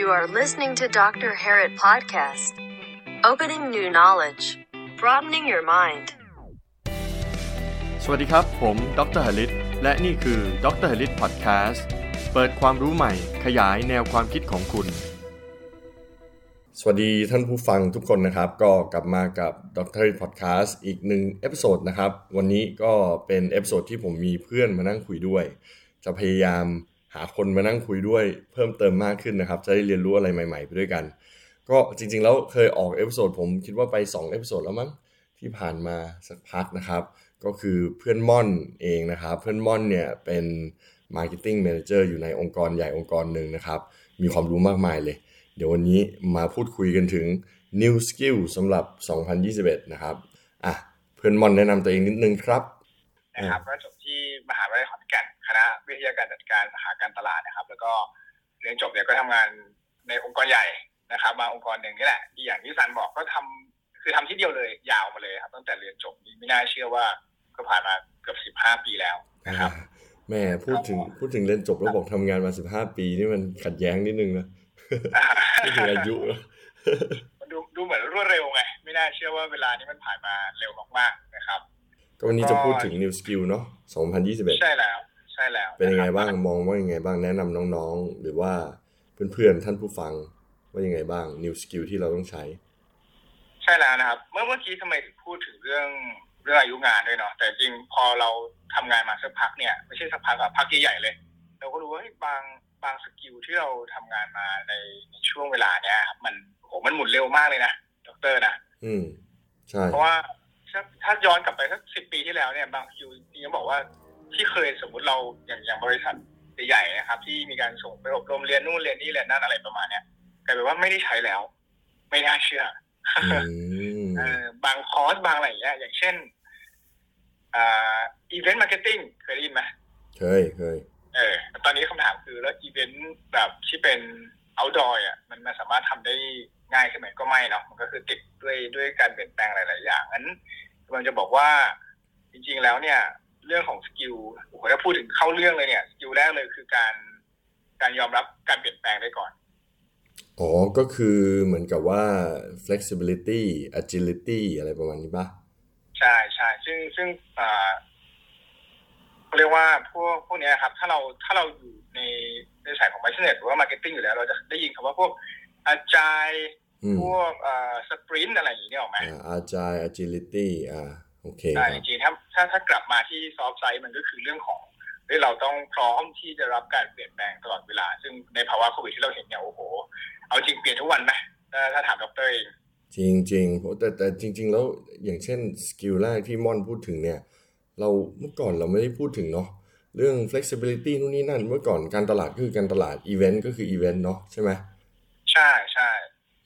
You are listening to Dr. Harit Podcast. Opening new knowledge, broadening your mind. สวัสดีครับ ผมดร.หริตและนี่คือดร.หริตพอดแคสต์เปิดความรู้ใหม่ ขยายแนวความคิดของคุณ สวัสดีท่านผู้ฟังทุกคนนะครับ ก็กลับมากับดร.หริตพอดแคสต์อีกหนึ่ง episode นะครับ วันนี้ก็เป็น episode ที่ผมมีเพื่อนมานั่งคุยด้วย จะพยายาม หาคนมานั่งคุยด้วยเพิ่มเติมมากขึ้นนะครับ จะได้เรียนรู้อะไรใหม่ ๆ ไปด้วยกัน ก็จริง ๆ แล้วเคยออก episode ผมคิดว่าไป2 episode แล้วมั้งที่ผ่านมาสักพักนะครับ ก็คือเพื่อนม่อนเองนะครับ เพื่อนม่อนเนี่ยเป็น Marketing Manager อยู่ในองค์กรใหญ่องค์กรหนึ่งนะครับ มีความรู้มากมายเลย เดี๋ยววันนี้มาพูดคุยกันถึง New Skill สำหรับ 2021 นะครับอะเพื่อนม่อนแนะนำตัวเองนิดนึงครับนะครับก็จบที่มหาวิทยาลัยขอนแก่น ณะวิทยาการจัดการสาขาการตลาดนะครับ แล้วก็เรียนจบเนี่ยก็ทำงานในองค์กรใหญ่นะครับ มาองค์กรหนึ่งนี่แหละที่อย่างที่สันบอกก็ทำคือทำที่เดียวเลยยาวมาเลยครับ ตั้งแต่เรียนจบนี่ไม่น่าเชื่อว่าก็ผ่านมาเกือบสิบห้าปีแล้วนะครับแม่พูดถึงพูดถึงเรียนจบแล้วบอกทำงานมา15ปีนี่มันขัดแย้งนิดนึงนะพูดถึงอายุแล้วมันดูดูเหมือนรวดเร็วไง ไม่น่าเชื่อว่าเวลานี้มันผ่านมาเร็วมากๆนะครับก็วันนี้จะพูดถึง New Skill เนาะ2021 ใช่แล้ว ใช่แล้ว เป็นยังไงะคบ้างมองว่ายังไงบ้างแนะนำน้องๆ หรือว่าเพื่อนๆท่านผู้ฟังว่ายังไงบ้าง New Skill ที่เราต้องใช้ ใช่แล้วนะครับ เมื่อเมื่อกี้ทำไมถึงพูดถึงเรื่องเรื่องอายุงานด้วยเนาะแต่จริงพอเราทำงานมาสักพักเนี่ยไม่ใช่สักพักอะพักใหญ่ๆเลย เราก็รู้ว่าเฮ้ยบางบาง skill ที่เราทำงานมาในในช่วงเวลาเนี้ยครับมันโหมันหมุนเร็วมากเลยนะดอกเตอร์นะอืมใช่เพราะว่าถ้าถ้าย้อนกลับไปสักสิบปีที่แล้วเนี่ยบางคิวที่เขาบอกว่า ที่เคยสมมุติเราอย่างอย่างบริษัทใหญ่ๆนะครับ ที่มีการส่งไปอบรมเรียนนู่นเรียนนี่เรียนนั่นอะไรประมาณเนี้ยกลายเป็นว่าไม่ได้ใช้แล้ว ไม่น่าเชื่ออืมเออบางคอร์สบางอะไรอย่างเงี้ยอย่างเช่นอ่า event marketing เคยได้ยินไหมเคยเคยเออตอนนี้คำถามคือแล้วอีเวนต์แบบที่เป็น outdoor อะมันมันสามารถทำได้ง่ายขึ้นไหมก็ไม่เนาะมันก็คือติดด้วยด้วยการเปลี่ยนแปลงหลาย ๆ อย่างงั้นกำลังจะบอกว่าจริง ๆ แล้วเนี่ย เรื่องของ skill โอ้โหถ้าพูดถึงเข้าเรื่องเลยเนี่ย skill แรกเลยคือการการยอมรับการเปลี่ยนแปลงได้ก่อนอ๋อ ก็คือเหมือนกับว่า flexibility agility อะไรประมาณนี้ป่ะใช่ใช่ซึ่งซึ่งอ่าเขาเรียกว่าพวกพวกเนี้ยครับ ถ้าเราถ้าเราอยู่ในในสายของ business หรือว่า marketing อยู่แล้ว เราจะได้ยินคำว่าพวกอาจายอืมพวกอ่าสปรินต์อะไรอย่างเงี้ยออกไหมอ่า agile agility อ่า โอเคคใช่รับจริงๆถ้าถ้าถ้ากลับมาที่ซอฟต์ไซด์มันก็คือเรื่องของเฮ้ยเราต้องพร้อมที่จะรับการเปลี่ยนแปลงตลอดเวลา ซึ่งในภาวะโควิดที่เราเห็นเนี่ยโอ้โห เอาจริงเปลี่ยนทุกวันไหมถ้าถ้าถามดรเองจริงจริงๆแต่แต่จริง ๆ แล้วอย่างเช่นสกิลแรกที่ม่อนพูดถึงเนี่ย เราเมื่อก่อนเราไม่ได้พูดถึงเนาะเรื่อง flexibility นู่นนี่นั่น เมื่อก่อนการตลาดก็คือการตลาด event ก็คือ event เนาะใช่ไหมใช่ใช่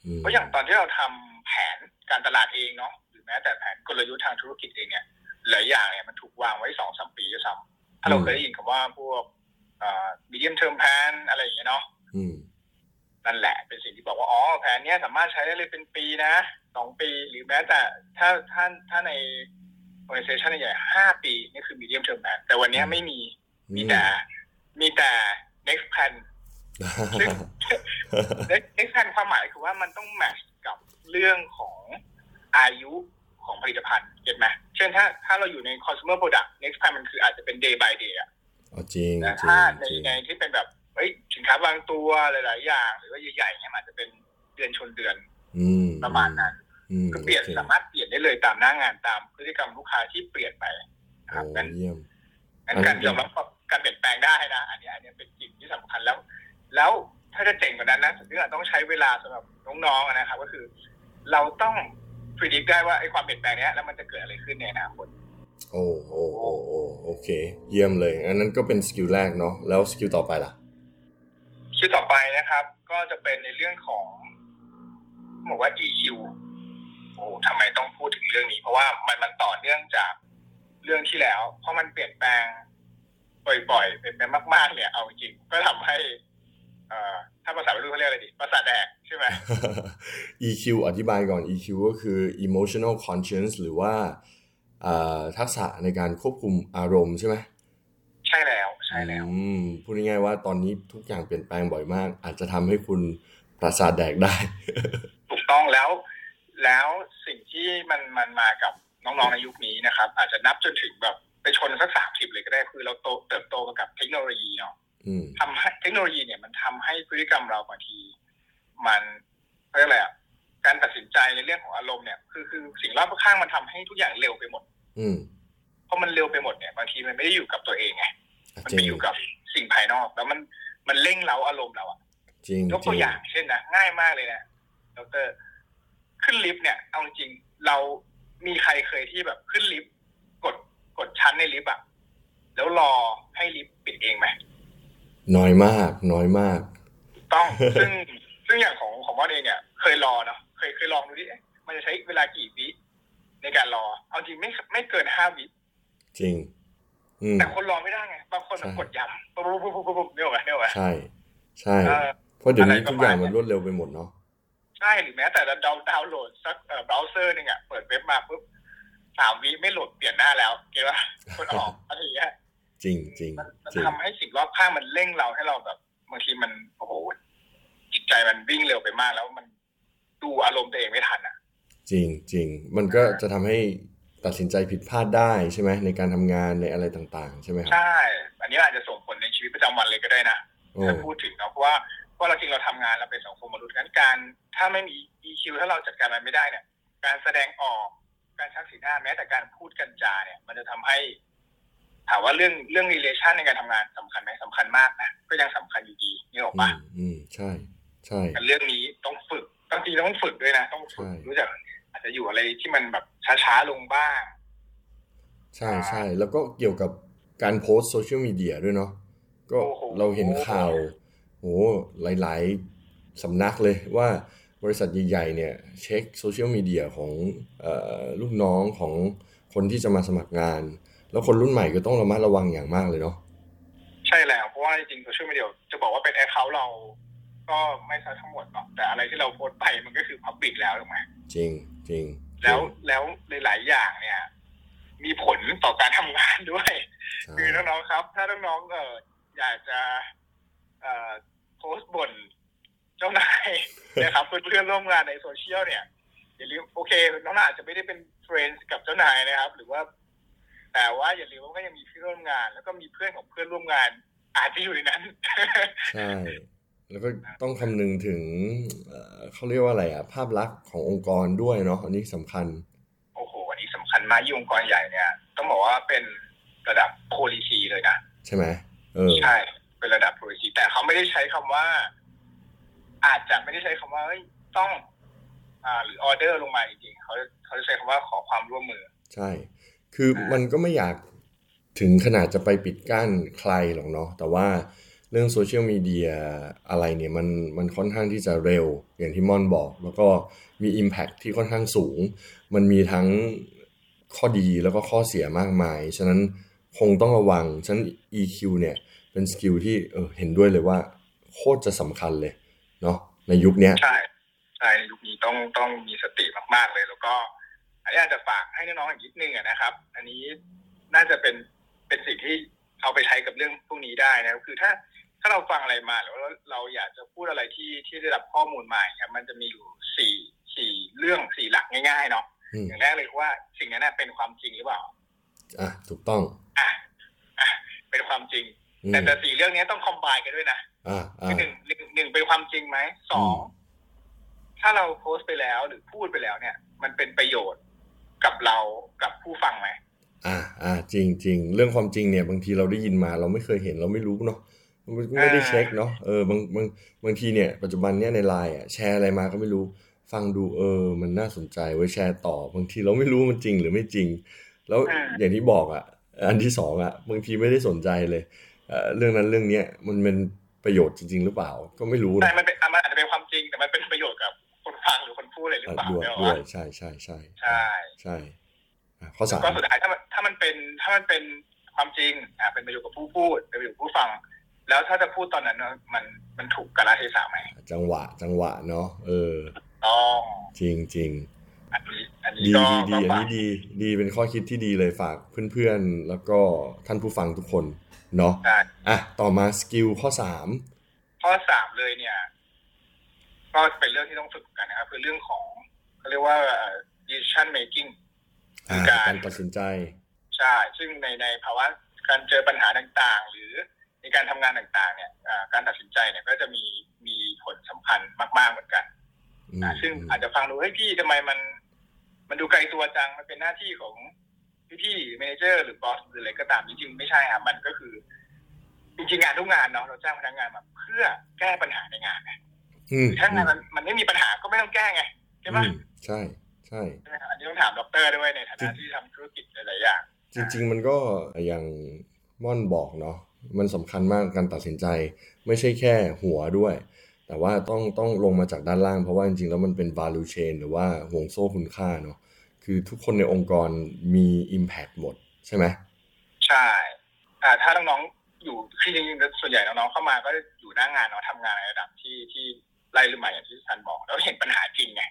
อืมเพราะอย่างตอนที่เราทำแผนการตลาดเองเนาะหรือ แม้แต่แผนกลยุทธ์ทางธุรกิจเองเนี่ยหลายอย่างเนี่ยมันถูกวางไว้สองสามปีด้วยซ้ำถ้าเราเคยได้ยินคำว่าพวกอ่า medium term plan อะไรอย่างเงี้ยเนาะอืมนั่นแหละเป็นสิ่งที่บอกว่าอ๋อแผนเนี้ยสามารถใช้ได้เลยเป็นปีนะสองปีหรือแม้แต่ถ้าถ้าถ้าใน organization ใหญ่ๆห้าปีนี่คือ medium term plan แต่วันเนี้ยไม่มีมีแต่มีแต่ next plan ซึ่ง next plan ความหมายคือว่ามันต้องแมทช์กับเรื่องของอายุ ของผลิตภัณฑ์เห็นไหมเช่นถ้าถ้าเราอยู่ใน consumer product next plan มันคืออาจจะเป็น day by day อะอ๋อจริงแต่จริถ้างในจริงในที่เป็นแบบเฮ้ยสินค้าบางตัวหลาย ๆ อย่าง หรือว่าใหญ่ๆเนี่ยมันอาจจะเป็นเดือนชนเดือนอืมประมาณนั้นอืมก็เปลี่ยนโอคสามารถเปลี่ยนได้เลยตามหน้างานตามพฤติกรรมลูกค้าที่เปลี่ยนไปนะครับโอ้งั้นเยี่ยมงั้นอันการยอมรับการเปลี่ยนแปลงได้นะ อันนี้อันนี้เป็นสิ่งที่สำคัญแล้ว แล้วถ้าจะเจ๋งกว่านั้นนะซึ่งอาจต้องใช้เวลาสำหรับน้องๆนะครับ ก็คือ เราต้อง พิจิตได้ว่าไอ้ความเปลี่ยนแปลงนี้แล้วมันจะเกิดอะไรขึ้นในอนาคตโอ้โอ้โอ้โอเค เยี่ยมเลย อันนั้นก็เป็น skill แรกเนาะแล้ว skill ต่อไปล่ะชื่อต่อไปนะครับ ก็จะเป็นในเรื่องของบอกว่า EQ โอ้ทำไมต้องพูดถึงเรื่องนี้ เพราะว่ามันมันต่อเนื่องจากเรื่องที่แล้ว เพราะมันเปลี่ยนแปลงบ่อยๆเปลี่ยนแปลงมาก ๆ เนี่ยเอาจริงก็ทำให้ เอ่อ ถ้าภาษาวัยรุ่นเขาเรียกอะไรดีประสาทแดกใช่ไหม EQ อธิบายก่อน EQ ก็คือ emotional conscience หรือว่าอ่าทักษะในการควบคุมอารมณ์ใช่ไหมใช่แล้วใช่แล้วอืมพูดง่ายๆว่าตอนนี้ทุกอย่างเปลี่ยนแปลงบ่อยมาก อาจจะทำให้คุณประสาทแดกได้ ถูกต้องแล้ว แล้วสิ่งที่มันมันมากับน้องๆในยุคนี้นะครับ อาจจะนับจนถึงแบบไปชนสักสามสิบเลยก็ได้คือเราโตเติบโตมากับเทคโนโลยีเนาะอืม ทำให้เทคโนโลยีเนี่ยมันทำให้พฤติกรรมเราบางที มันเขาเรียกอะไรอะการตัดสินใจในเรื่องของอารมณ์เนี่ยคือคือสิ่งรอบข้างมันทำให้ทุกอย่างเร็วไปหมด อืมพอมันเร็วไปหมดเนี่ยบางทีมันไม่ได้อยู่กับตัวเองไงมันจริไปงอยู่กับสิ่งภายนอก แล้วมันมันเร่งเร้าอารมณ์เราอะจริงยกตัวอย่างเช่นนะง่ายมากเลยนะดรขึ้นลิฟต์เนี่ยเอาจริงๆเรามีใครเคยที่แบบขึ้นลิฟต์กดกดชั้นในลิฟต์อะแล้วรอให้ลิฟต์ปิดเองไหม น้อยมากน้อยมากถูกต้องซึ่งซึ่งอย่างของของมอสเองเนี่ยเคยรอเนาะเคยเคยลองดูดิเอ๊ะมันจะใช้เวลากี่วิในการรอ เอาจริงไม่ไม่เกินห้าวิจริงอืมแต่คนรอไม่ได้ไงบางคนมันใช่กดย้ำปุ๊บปุ๊บปุ๊บปุ๊บปุ๊บเนี่ยหรอเนี่ยหรอใช่ ใช่เออเพราะเดี๋ยวนี้อะไรประมาณทุกอย่างมันรวดเร็วไปหมดเนาะใช่หรือแม้แต่เราดาวน์ดาวน์โหลดสักเอ่อเบราว์เซอร์หนึ่งอะเปิดเว็บมาปุ๊บสามวิไม่โหลดเปลี่ยนหน้าแล้วเก็ตว่าคนออกอะไรอย่างเงี้ย จริงจริงมันมันจริงทำให้สิ่งรอบข้างมันเร่งเราให้เราแบบบางทีมันโอ้โหจิตใจมันวิ่งเร็วไปมากแล้วมันดูอารมณ์ตัวเองไม่ทันอะ จริงจริงมันก็จะทำให้ตัดสินใจผิดพลาดได้ใช่ไหมในการทำงานในอะไรต่าง ๆ ใช่ไหมครับใช่ อันนี้อาจจะส่งผลในชีวิตประจำวันเลยก็ได้นะโอ้ถ้าพูดถึงเนาะเพราะว่าเพราะเราจริงเราทำงานเราเป็นสังคมมนุษย์งั้นการ ถ้าไม่มี EQ ถ้าเราจัดการมันไม่ได้เนี่ย การแสดงออกการชักสีหน้าแม้แต่การพูดกันจาเนี่ย มันจะทำให้ ถามว่าเรื่องเรื่อง relation ในการทำงานสำคัญไหมสำคัญมากนะก็ยังสำคัญอยู่ดีนี่หรอกอืปะมอืมใช่ใช่แต่เรื่องนี้ต้องฝึกต้องจริงต้องฝึกด้วยนะต้องฝึกใช่รู้จักอาจจะอยู่อะไรที่มันแบบช้าๆลงบ้าง ใช่ใช่แล้วก็เกี่ยวกับการโพสโซเชียลมีเดียด้วยเนาะก็โอ้โหเราเห็นข่าวโอ้หลาย ๆสำนักเลยว่าบริษัทใหญ่ๆเนี่ยเช็คโซเชียลมีเดียของเอ่อลูกน้องของคนที่จะมาสมัครงาน แล้วคนรุ่นใหม่ก็ต้องระมัดระวังอย่างมากเลยเนาะใช่แล้วเพราะว่าจริงๆโซเชียลมีเดียจะบอกว่าเป็น account เรา ก็ไม่ใช่ทั้งหมดหรอกแต่อะไรที่เราโพสต์ไปมันก็คือ public แล้วถูกไหมจริงจริงแล้วแล้วหลายๆอย่างเนี่ย มีผลต่อการทำงานด้วยใช่คือน้องๆครับ ถ้าน้องๆเอออยากจะเอ่อโพสต์บ่นเจ้านายนะครับเพื่อนๆร่วมงานในโซเชียลเนี่ยอย่าลืมโอเคน้องๆอาจจะไม่ได้เป็น friend กับเจ้านายนะครับ หรือว่า แต่ว่าอย่าลืมว่าก็ยังมีเพื่อนร่วมงาน แล้วก็มีเพื่อนของเพื่อนร่วมงาน อาจจะอยู่ในนั้นใช่แล้วก็ต้องคำนึงถึงเอ่อเขาเรียกว่าอะไรอะภาพลักษณ์ขององค์กรด้วยเนาะอันนี้สำคัญ โอ้โหอันนี้สำคัญมากยิ่งองค์กรใหญ่เนี่ย ต้องบอกว่าเป็นระดับ policy เลยนะใช่ไหมเออใช่เป็นระดับ policy แต่เขาไม่ได้ใช้คำว่า อาจจะไม่ได้ใช้คำว่าเฮ้ยต้องอ่าหรือ order ลงมาจริงๆเขาเขาจะใช้คำว่าขอความร่วมมือ ใช่ คือมันก็ไม่อยากถึงขนาดจะไปปิดกั้นใครหรอกเนาะแต่ว่าเรื่องโซเชียลมีเดียอะไรเนี่ยมันมันค่อนข้างที่จะเร็วอย่างที่ม่อนบอก แล้วก็มี Impact ที่ค่อนข้างสูง มันมีทั้งข้อดีแล้วก็ข้อเสียมากมาย ฉะนั้นคงต้องระวัง ฉะนั้น EQ เนี่ยเป็นสกิลที่เออเห็นด้วยเลยว่า โคตรจะสำคัญเลยเนาะในยุคเนี้ยใช่ใช่ในยุคนี้ต้องต้องมีสติมาก ๆ เลยแล้วก็ อันนี้อาจจะฝากให้น้องๆอีกนิดนึงอะนะครับ อันนี้น่าจะเป็นเป็นสิ่งที่เอาไปใช้กับเรื่องพวกนี้ได้นะครับคือถ้าถ้าเราฟังอะไรมาหรือว่าเราเราอยากจะพูดอะไรที่ที่ได้รับข้อมูลมาอย่างเงี้ยมันจะมีอยู่สี่สี่เรื่องสี่หลักง่ายๆเนาะอืมอย่างแรกเลยคือว่าสิ่งนั้นนะเป็นความจริงหรือเปล่าอะถูกต้องอะอะเป็นความจริงอืมแต่แต่สี่เรื่องนี้ต้องคอมไบกันด้วยนะอ่าอ่าคือหนึ่งหนึ่งหนึ่งเป็นความจริงไหมสองอืมถ้าเราโพสต์ไปแล้วหรือพูดไปแล้วเนี่ย มันเป็นประโยชน์ กับเรากับผู้ฟังไหมอ่าอ่าจริงจริงเรื่องความจริงเนี่ย บางทีเราได้ยินมาเราไม่เคยเห็นเราไม่รู้เนาะมันไม่ได้เช็คเนาะเออบางบางบางทีเนี่ยปัจจุบันเนี่ยในไลน์อะแชร์อะไรมาก็ไม่รู้ ฟังดูเออ มันน่าสนใจไว้แชร์ต่อบางทีเราไม่รู้มันจริงหรือไม่จริง แล้วอย่างที่บอกอะ อันที่สองอะบางทีไม่ได้สนใจเลยเอ่อเรื่องนั้นเรื่องเนี้ยมันเป็นประโยชน์จริง ๆ หรือเปล่า ก็ไม่รู้ใช่นะมันเป็นอะมันอาจจะเป็นความจริงแต่มันเป็นประโยชน์กับคน ฟังหรือคนพูดเลยหรืออะเปล่าด้วยเนี่ยด้วว่ายใช่ใช่ใช่ใช่ใช่อะข้อสามก็สุดท้ายถ้ามันถ้ามันเป็นถ้ามันเป็นความจริงอะเป็นประโยชน์กับผู้พูดเป็นประโยชน์กับผู้ฟัง แล้วถ้าจะพูดตอนนั้นนะมันมันถูกกาลเทศะไหมจังหวะ จังหวะเนาะเออต้องจริงจริงอันนี้อันนี้ดีก็ดีดีก็อันฝากนี้ดีดีเป็นข้อคิดที่ดีเลยฝากเพื่อนๆ แล้วก็ท่านผู้ฟังทุกคนเนาะใช่อะต่อมาสกิลข้อสามข้อสามเลยเนี่ย ก็เป็นเรื่องที่ต้องฝึกกันนะครับคือเรื่องของเขาเรียกว่า decision making อ่าการการตัดสินใจใช่ซึ่งในในภาวะการเจอปัญหาต่างๆ หรือในการทำงานต่างๆ เนี่ยอ่าการตัดสินใจเนี่ยก็จะมีมีผลสำคัญมากๆเหมือนกันอืมอ่าซึ่งอาจจะฟังดูเฮ้ยพี่ทำไมมัน มันดูไกลตัวจังมันเป็นหน้าที่ของพี่ๆ manager หรือ boss หรืออะไรก็ตามจริงๆไม่ใช่ครับมันก็คือจริงๆงานทุกงานเนาะเราจ้างพนักงานมาเพื่อแก้ปัญหาในงานไงอืม ถ้างานมันมันไม่มีปัญหาก็ไม่ต้องแก้ไงใช่ปะอืมใช่ใช่ใช่ไหมครับอันนี้ต้องถามด็อกเตอร์ด้วยในฐานะที่ทำธุรกิจหลายๆอย่างจริง ๆ มันก็อย่างม่อนบอกเนาะมันสำคัญมากการตัดสินใจ ไม่ใช่แค่หัวด้วย แต่ว่าต้องต้องลงมาจากด้านล่างเพราะว่าจริงๆแล้วมันเป็น value chain หรือว่าห่วงโซ่คุณค่าเนาะคือทุกคนในองค์กรมี impact หมดใช่ไหมใช่อ่าถ้าน้องๆอยู่คือจริงๆส่วนใหญ่น้องๆเข้ามาก็อยู่หน้างานเนาะทำงานในระดับที่ที่ ไล่ขึ้นมาอย่างที่ท่านบอกแล้วเห็นปัญหาจริงไง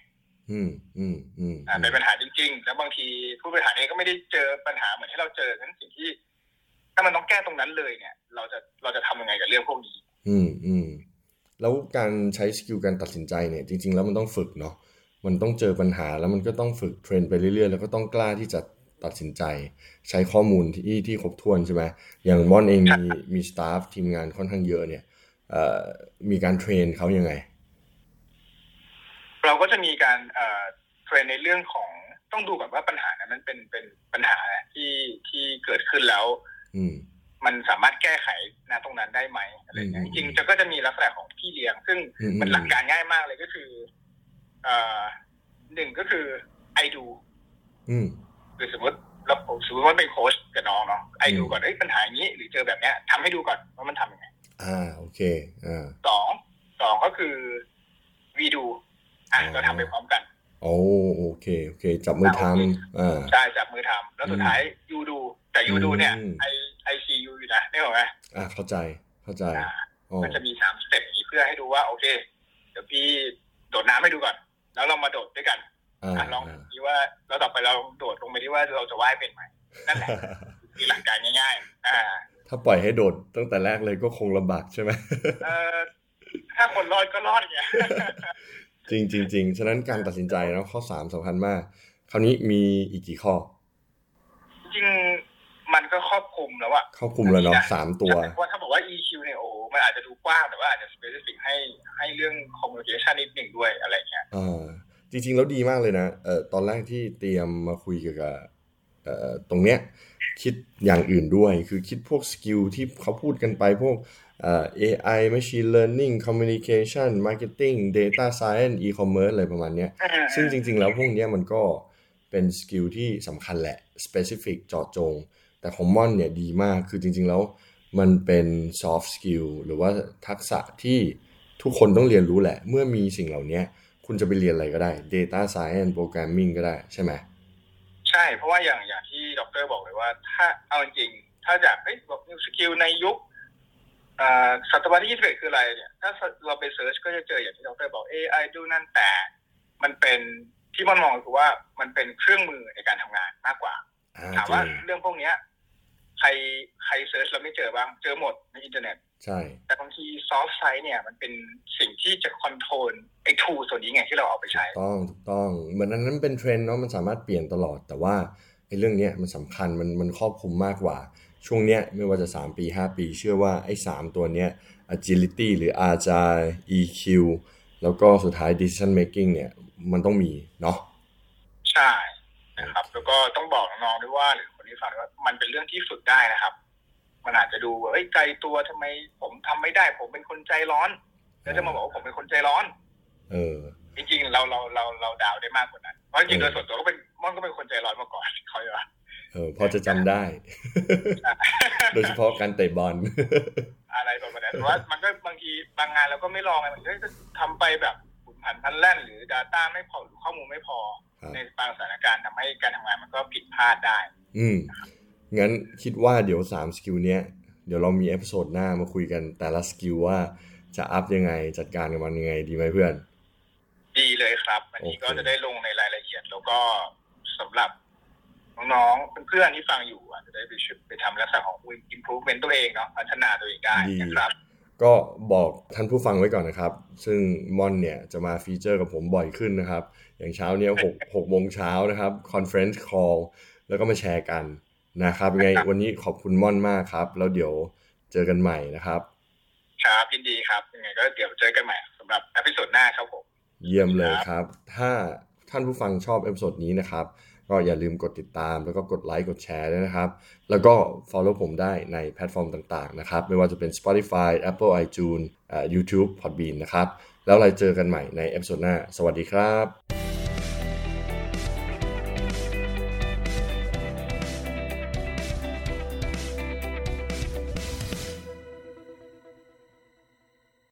อืมอืมอืมอ่าเป็นปัญหาจริง ๆ แล้วบางทีผู้บริหารเองก็ไม่ได้เจอปัญหาเหมือนที่เราเจอนั้นสิ่งที่ ถ้ามันต้องแก้ตรงนั้นเลยเนี่ย เราจะเราจะทำยังไงกับเรื่องพวกนี้ อืมอืมแล้วการใช้สกิลการตัดสินใจเนี่ย จริง ๆ แล้วมันต้องฝึกเนาะมันต้องเจอปัญหาแล้วมันก็ต้องฝึกเทรนไปเรื่อยๆ แล้วก็ต้องกล้าที่จะตัดสินใจ ใช้ข้อมูลที่ที่ครบถ้วนใช่ไหมอย่างม่อนเองมีมีสตาฟทีมงานค่อนข้างเยอะเนี่ยเอ่อมีการเทรนเขายังไง เราก็จะมีการเอ่อเทรนในเรื่องของต้องดูก่อนว่าปัญหานั้นมันเป็นเป็นปัญหาที่ที่เกิดขึ้นแล้ว อืมมันสามารถแก้ไขนะตรงนั้นได้ไหมอะไรเงี้ยอืจมริงๆจะก็จะมีลักษณะของพี่เลี้ยง ซึ่งอืมมันหลักการง่ายมากเลยก็คือเอ่อหนึ่งก็คือไอดูอืมคือสมมติเราสมมติว่าเป็นโค้ชกับน้องเนาะไอดูอืมก่อนเอ้ยปัญหาอย่างนี้ หรือเจอแบบเนี้ยทำให้ดูก่อนว่ามันทำยังไง อ่าโอเคอ่าสองสองก็คือวีดู อะอ๋อเราทำไปพร้อมกันโอ้โอเคโอเค จับมือทำอ่าใช่จับมือทำแล้วสุดท้ายยูดู แต่ยูดูเนี่ยอืมไอไอซียูอยู่นะนี่หรอกไหมอ่าเข้าใจเข้าใจอ่าอ๋อมันจะมีสามสเต็ปนี้เพื่อให้ดูว่า โอเค เดี๋ยวพี่โดดน้ำให้ดูก่อน แล้วเรามาโดดด้วยกันอ่าอะลองอ่าดูว่าแล้วต่อไปเราโดดลงไปที่ว่าเราจะว่ายเป็นไหมนั่นแหละคือหลักการง่ายๆอ่าถ้าปล่อยให้โดดตั้งแต่แรกเลยก็คงลำบากใช่ไหมเอ่อถ้าคนรอดก็รอดไง จริงจริงจริงฉะนั้นการตัดสินใจเนาะข้อสามสำคัญมาก คราวนี้มีอีกกี่ข้อ จริงๆมันก็ครอบคลุมแล้วอะครอบคลุมแล้วเนาะสามตัวใช่เพราะว่าถ้าบอกว่า EQ เนี่ยโอ้โหมันอาจจะดูกว้างแต่ว่าอาจจะ specific ให้ให้เรื่อง communication นิดหนึ่งด้วยอะไรเงี้ยอ่าจริง ๆ แล้วดีมากเลยนะเอ่อตอนแรกที่เตรียมมาคุยเกี่ยวกับเอ่อตรงเนี้ยคิดอย่างอื่นด้วย คือคิดพวกสกิลที่เขาพูดกันไปพวกเอ่อ AI machine learning communication marketing data science e-commerce อะไรประมาณเนี้ยซึ่งจริง ๆ แล้วพวกเนี้ยมันก็เป็น skill ที่สำคัญแหละ specific เจาะจง แต่ของม่อนเนี่ยดีมาก คือจริง ๆ แล้วมันเป็น soft skill หรือว่าทักษะที่ทุกคนต้องเรียนรู้แหละ เมื่อมีสิ่งเหล่านี้คุณจะไปเรียนอะไรก็ได้ data science programming ก็ได้ใช่ไหมใช่ เพราะว่าอย่างอย่างที่ดรบอกเลยว่า ถ้าเอาจริงๆถ้าจากเฮ้ยบอก new skill ในยุคเอ่อ ศตวรรษที่21คืออะไรเนี่ย ถ้าเราไป search ก็จะเจออย่างที่ดรบอก AI ดูนั่นแต่ มันเป็นที่มันมองคือว่ามันเป็นเครื่องมือในการทำงานมากกว่าอ่าถามว่าจริงเรื่องพวกเนี้ย ใครใคร search เราไม่เจอบ้าง เจอหมดในอินเทอร์เน็ต ใช่ แต่บางที soft side เนี่ยมันเป็นสิ่งที่จะ control ไอ้ tool ส่วนนี้ไงที่เราเอาไปใช้ถูกต้องถูกต้องเหมือนอันนั้นเป็นเทรนด์เนาะมันสามารถเปลี่ยนตลอด แต่ว่าไอ้เรื่องเนี้ยมันสำคัญมันมันครอบคลุมมากกว่า ช่วงเนี้ยไม่ว่าจะ 3 ปี 5 ปี เชื่อว่าไอ้3ตัวเนี้ย agility หรือ agile EQ แล้วก็สุดท้าย decision making เนี่ย มันต้องมีเนาะใช่นะครับ แล้วก็ต้องบอกน้องๆด้วยว่าหรือคนที่ฟังด้วยว่ามันเป็นเรื่องที่ฝึกได้นะครับ มันอาจจะดูว่าเอ้ยไกลตัวทำไมผมทำไม่ได้ ผมเป็นคนใจร้อน แล้วจะมาบอกว่าผมเป็นคนใจร้อน เออจริงๆเราเราเราเราดาวได้มากกว่านั้นเพราะจริงๆเอโดอยส่วนตัวก็เป็นม่อนก็เป็นคนใจร้อนมาก่อนเขาจะว่า เออพอจะจำได้ โดยเฉพาะการเตะบอลอะไรประมาณนั้นแต่ว่ามันก็บางทีบางงานเราก็ไม่ลองไงมันก็จะทำไปแบบผลุนผลันพลันแล่น หรือ Data ไม่พอหรือข้อมูลไม่พอครับในบางสถานการณ์ทำให้การทำงานมันก็ผิดพลาดได้ อืมงั้นคิดว่าเดี๋ยว3 skill เนี้ยเดี๋ยวเรามี episode หน้ามาคุยกันแต่ละ skill ว่าจะ up ยังไงจัดการกับมันยังไงดีไหมเพื่อน ดีเลยครับ อันนี้โอเคก็จะได้ลงในรายละเอียดแล้วก็สำหรับ น้องๆเพื่อนๆที่ฟังอยู่อาจจะได้ไปช่วยไปทำลักษณะของ improvement ตัวเองเนาะพัฒนาตัวเองได้ดีนะครับก็บอกท่านผู้ฟังไว้ก่อนนะครับ ซึ่งมอนเนี่ยจะมา feature กับผมบ่อยขึ้นนะครับ อย่างเช้าเนี้ยหกหกโมงเช้านะครับ conference call แล้วก็มาแชร์กันนะครับยังไงครับวันนี้ขอบคุณม่อนมากครับ แล้วเดี๋ยวเจอกันใหม่นะครับครับยินดีครับยังไงก็เดี๋ยวเจอกันใหม่สำหรับ episode หน้าครับผม เยี่ยมเลยครับ ถ้าท่านผู้ฟังชอบ episode นี้นะครับ ก็อย่าลืมกดติดตาม แล้วก็กดไลค์กดแชร์ด้วยนะครับ แล้วก็ follow ผมได้ในแพลตฟอร์มต่างๆนะครับ ไม่ว่าจะเป็น Spotify Apple iTunes อ่า YouTube Podbean นะครับ แล้วเราเจอกันใหม่ใน episode หน้า สวัสดีครับ